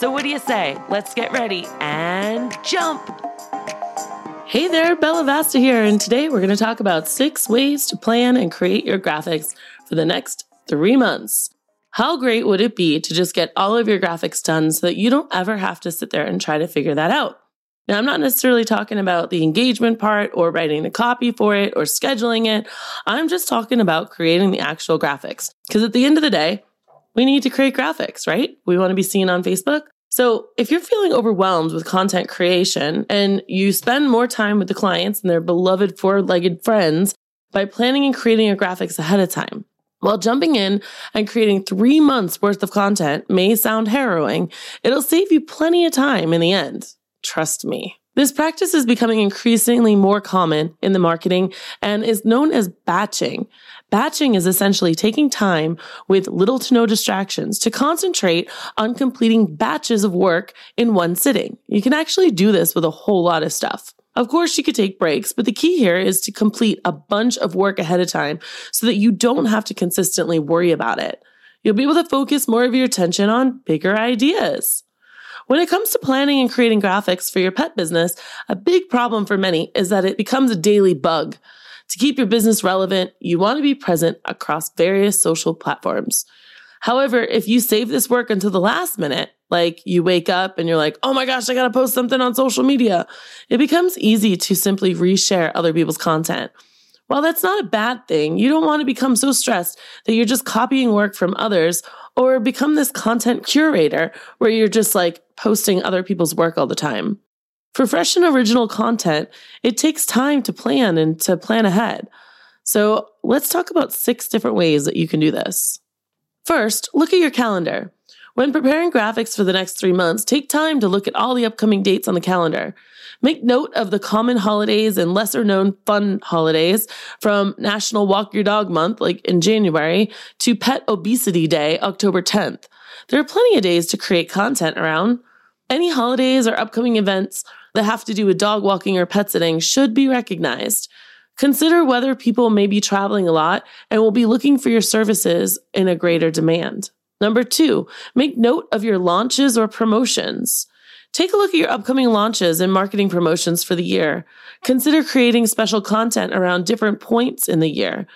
So, what do you say? Let's get ready and jump! Hey there, Bella Vasta here, and today we're going to talk about six ways to plan and create your graphics for the next three months. How great would it be to just get all of your graphics done so that you don't ever have to sit there and try to figure that out? Now, I'm not necessarily talking about the engagement part or writing the copy for it or scheduling it. I'm just talking about creating the actual graphics. Because at the end of the day, we need to create graphics, right? We want to be seen on Facebook. So if you're feeling overwhelmed with content creation and you spend more time with the clients and their beloved four legged friends by planning and creating your graphics ahead of time, while jumping in and creating three months worth of content may sound harrowing, it'll save you plenty of time in the end. Trust me. This practice is becoming increasingly more common in the marketing and is known as batching. Batching is essentially taking time with little to no distractions to concentrate on completing batches of work in one sitting. You can actually do this with a whole lot of stuff. Of course, you could take breaks, but the key here is to complete a bunch of work ahead of time so that you don't have to consistently worry about it. You'll be able to focus more of your attention on bigger ideas. When it comes to planning and creating graphics for your pet business, a big problem for many is that it becomes a daily bug. To keep your business relevant, you want to be present across various social platforms. However, if you save this work until the last minute, like you wake up and you're like, oh my gosh, I got to post something on social media, it becomes easy to simply reshare other people's content. While that's not a bad thing, you don't want to become so stressed that you're just copying work from others or become this content curator where you're just like posting other people's work all the time. For fresh and original content, it takes time to plan and to plan ahead. So let's talk about six different ways that you can do this. First, look at your calendar. When preparing graphics for the next three months, take time to look at all the upcoming dates on the calendar. Make note of the common holidays and lesser known fun holidays from National Walk Your Dog Month, like in January, to Pet Obesity Day, October 10th. There are plenty of days to create content around. Any holidays or upcoming events that have to do with dog walking or pet sitting should be recognized. Consider whether people may be traveling a lot and will be looking for your services in a greater demand. Number two, make note of your launches or promotions. Take a look at your upcoming launches and marketing promotions for the year. Consider creating special content around different points in the year.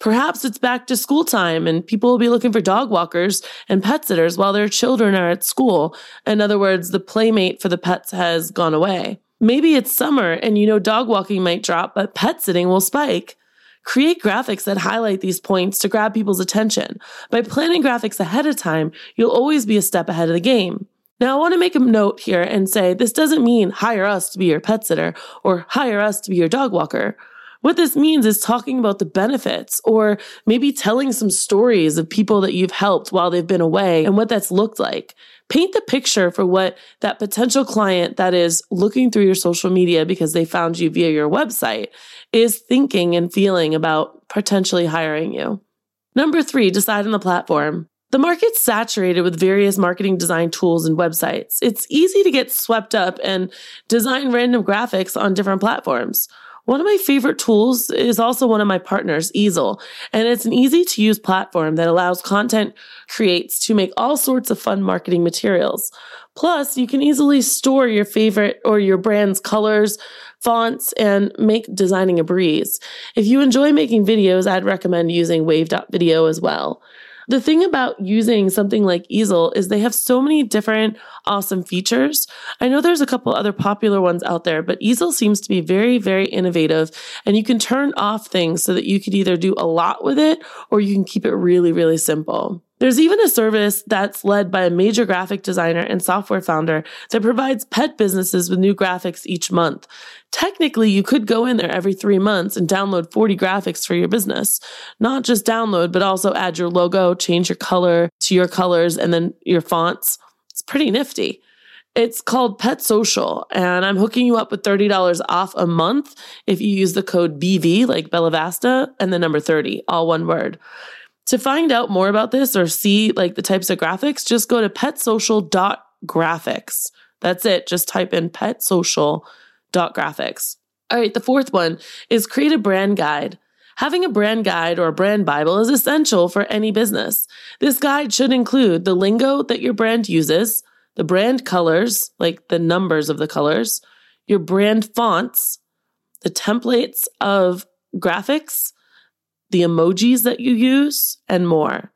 Perhaps it's back to school time and people will be looking for dog walkers and pet sitters while their children are at school. In other words, the playmate for the pets has gone away. Maybe it's summer and you know dog walking might drop, but pet sitting will spike. Create graphics that highlight these points to grab people's attention. By planning graphics ahead of time, you'll always be a step ahead of the game. Now, I want to make a note here and say this doesn't mean hire us to be your pet sitter or hire us to be your dog walker. What this means is talking about the benefits or maybe telling some stories of people that you've helped while they've been away and what that's looked like. Paint the picture for what that potential client that is looking through your social media because they found you via your website is thinking and feeling about potentially hiring you. Number three, decide on the platform. The market's saturated with various marketing design tools and websites. It's easy to get swept up and design random graphics on different platforms. One of my favorite tools is also one of my partners, Easil, and it's an easy to use platform that allows content creates to make all sorts of fun marketing materials. Plus, you can easily store your favorite or your brand's colors, fonts, and make designing a breeze. If you enjoy making videos, I'd recommend using Wave.video as well. The thing about using something like Easil is they have so many different awesome features. I know there's a couple other popular ones out there, but Easil seems to be very, very innovative and you can turn off things so that you could either do a lot with it or you can keep it really, really simple. There's even a service that's led by a major graphic designer and software founder that provides pet businesses with new graphics each month. Technically, you could go in there every three months and download 40 graphics for your business. Not just download, but also add your logo, change your color to your colors, and then your fonts. It's pretty nifty. It's called Pet Social, and I'm hooking you up with $30 off a month if you use the code BV, like Bella Vasta, and the number 30, all one word. To find out more about this or see like the types of graphics, just go to petsocial.graphics. That's it. Just type in petsocial.graphics. All right, the fourth one is create a brand guide. Having a brand guide or a brand Bible is essential for any business. This guide should include the lingo that your brand uses, the brand colors, like the numbers of the colors, your brand fonts, the templates of graphics, the emojis that you use, and more.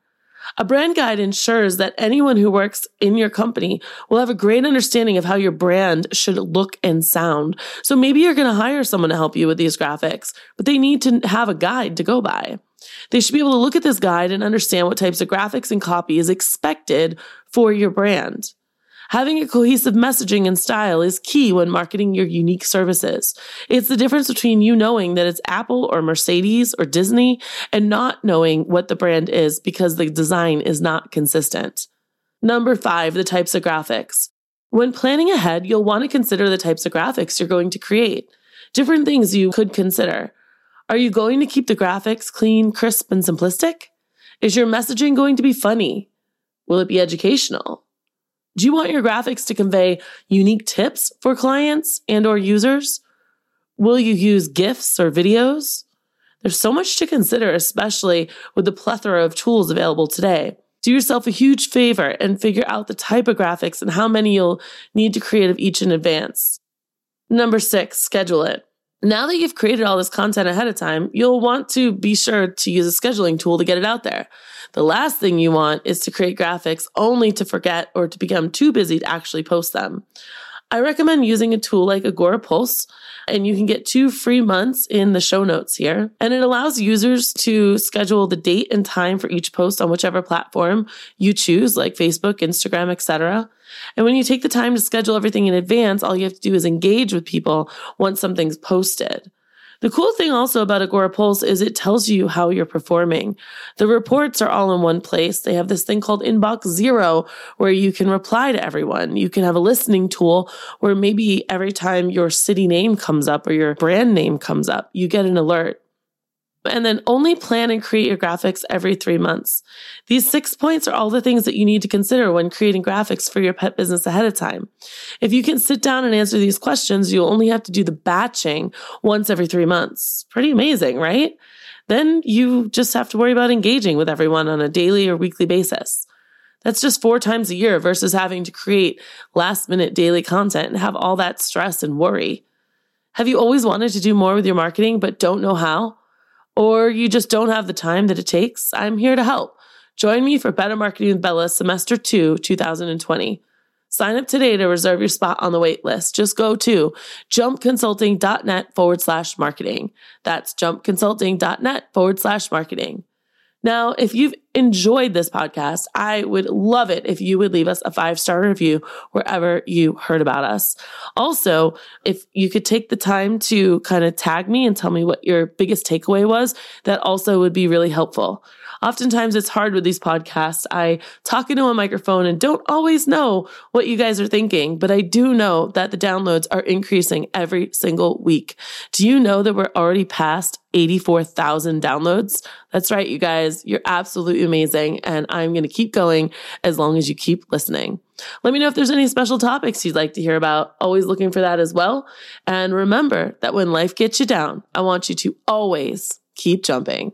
A brand guide ensures that anyone who works in your company will have a great understanding of how your brand should look and sound. So maybe you're going to hire someone to help you with these graphics, but they need to have a guide to go by. They should be able to look at this guide and understand what types of graphics and copy is expected for your brand. Having a cohesive messaging and style is key when marketing your unique services. It's the difference between you knowing that it's Apple or Mercedes or Disney and not knowing what the brand is because the design is not consistent. Number five, the types of graphics. When planning ahead, you'll want to consider the types of graphics you're going to create. Different things you could consider. Are you going to keep the graphics clean, crisp, and simplistic? Is your messaging going to be funny? Will it be educational? Do you want your graphics to convey unique tips for clients and or users? Will you use GIFs or videos? There's so much to consider, especially with the plethora of tools available today. Do yourself a huge favor and figure out the type of graphics and how many you'll need to create of each in advance. Number six, schedule it. Now that you've created all this content ahead of time, you'll want to be sure to use a scheduling tool to get it out there. The last thing you want is to create graphics only to forget or to become too busy to actually post them. I recommend using a tool like Agora Pulse, and you can get two free months in the show notes here. And it allows users to schedule the date and time for each post on whichever platform you choose, like Facebook, Instagram, etc. And when you take the time to schedule everything in advance, all you have to do is engage with people once something's posted. The cool thing also about Agora Pulse is it tells you how you're performing. The reports are all in one place. They have this thing called Inbox Zero where you can reply to everyone. You can have a listening tool where maybe every time your city name comes up or your brand name comes up, you get an alert and then only plan and create your graphics every three months. These six points are all the things that you need to consider when creating graphics for your pet business ahead of time. If you can sit down and answer these questions, you'll only have to do the batching once every three months. Pretty amazing, right? Then you just have to worry about engaging with everyone on a daily or weekly basis. That's just four times a year versus having to create last minute daily content and have all that stress and worry. Have you always wanted to do more with your marketing but don't know how? Or you just don't have the time that it takes, I'm here to help. Join me for Better Marketing with Bella Semester 2, 2020. Sign up today to reserve your spot on the wait list. Just go to jumpconsulting.net forward slash marketing. That's jumpconsulting.net forward slash marketing. Now, if you've enjoyed this podcast, I would love it if you would leave us a five star review wherever you heard about us. Also, if you could take the time to kind of tag me and tell me what your biggest takeaway was, that also would be really helpful. Oftentimes it's hard with these podcasts. I talk into a microphone and don't always know what you guys are thinking, but I do know that the downloads are increasing every single week. Do you know that we're already past 84,000 downloads? That's right, you guys. You're absolutely amazing. And I'm going to keep going as long as you keep listening. Let me know if there's any special topics you'd like to hear about. Always looking for that as well. And remember that when life gets you down, I want you to always keep jumping.